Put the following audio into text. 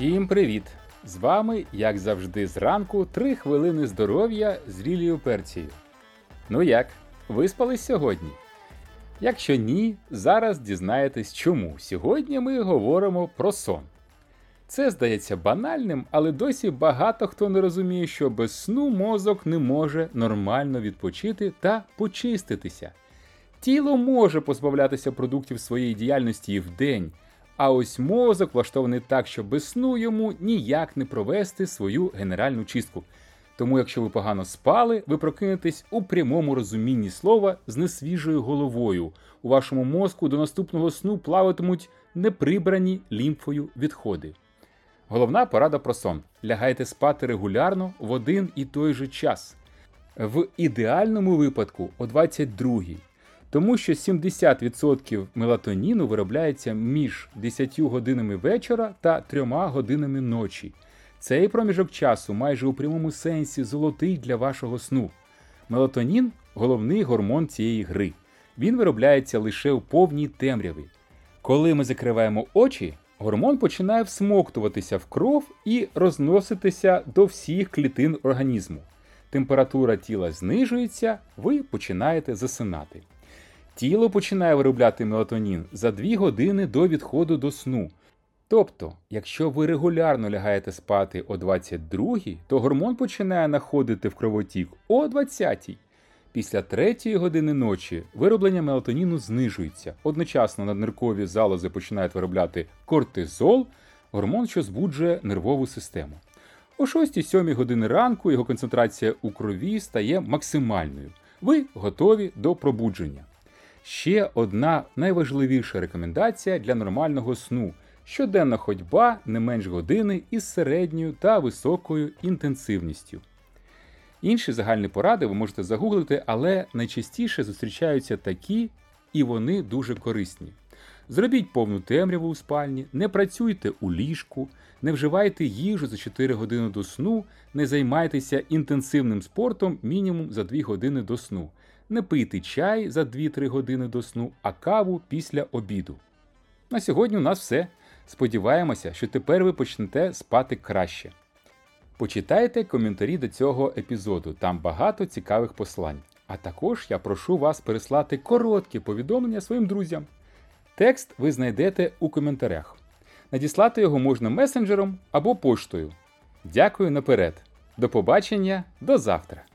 Всім привіт! З вами, як завжди, зранку 3 хвилини здоров'я з Лілією Перцією. Ну як, виспались сьогодні? Якщо ні, зараз дізнаєтесь чому. Сьогодні ми говоримо про сон. Це здається банальним, але досі багато хто не розуміє, що без сну мозок не може нормально відпочити та почиститися. Тіло може позбавлятися продуктів своєї діяльності і вдень, а ось мозок влаштований так, що без сну йому ніяк не провести свою генеральну чистку. Тому, якщо ви погано спали, ви прокинетесь у прямому розумінні слова з несвіжою головою. У вашому мозку до наступного сну плаватимуть неприбрані лімфою відходи. Головна порада про сон: лягайте спати регулярно в один і той же час. В ідеальному випадку о 22-й. Тому що 70% мелатоніну виробляється між 10 годинами вечора та 3 годинами ночі. Цей проміжок часу майже у прямому сенсі золотий для вашого сну. Мелатонін головний гормон цієї гри. Він виробляється лише у повній темряві. Коли ми закриваємо очі, гормон починає всмоктуватися в кров і розноситися до всіх клітин організму. Температура тіла знижується, ви починаєте засинати. Тіло починає виробляти мелатонін за 2 години до відходу до сну. Тобто, якщо ви регулярно лягаєте спати о 22, то гормон починає находити в кровотік о 20. Після 3 години ночі вироблення мелатоніну знижується. Одночасно надниркові залози починають виробляти кортизол, гормон, що збуджує нервову систему. О 6-7 години ранку його концентрація у крові стає максимальною. Ви готові до пробудження. Ще одна найважливіша рекомендація для нормального сну щоденна ходьба не менш години із середньою та високою інтенсивністю. Інші загальні поради ви можете загуглити, але найчастіше зустрічаються такі, і вони дуже корисні. Зробіть повну темряву у спальні, не працюйте у ліжку, не вживайте їжу за 4 години до сну, не займайтеся інтенсивним спортом мінімум за 2 години до сну. Не пийте чай за 2-3 години до сну, а каву після обіду. На сьогодні у нас все. Сподіваємося, що тепер ви почнете спати краще. Почитайте коментарі до цього епізоду, там багато цікавих послань. А також я прошу вас переслати короткі повідомлення своїм друзям. Текст ви знайдете у коментарях. Надіслати його можна месенджером або поштою. Дякую наперед. До побачення, до завтра!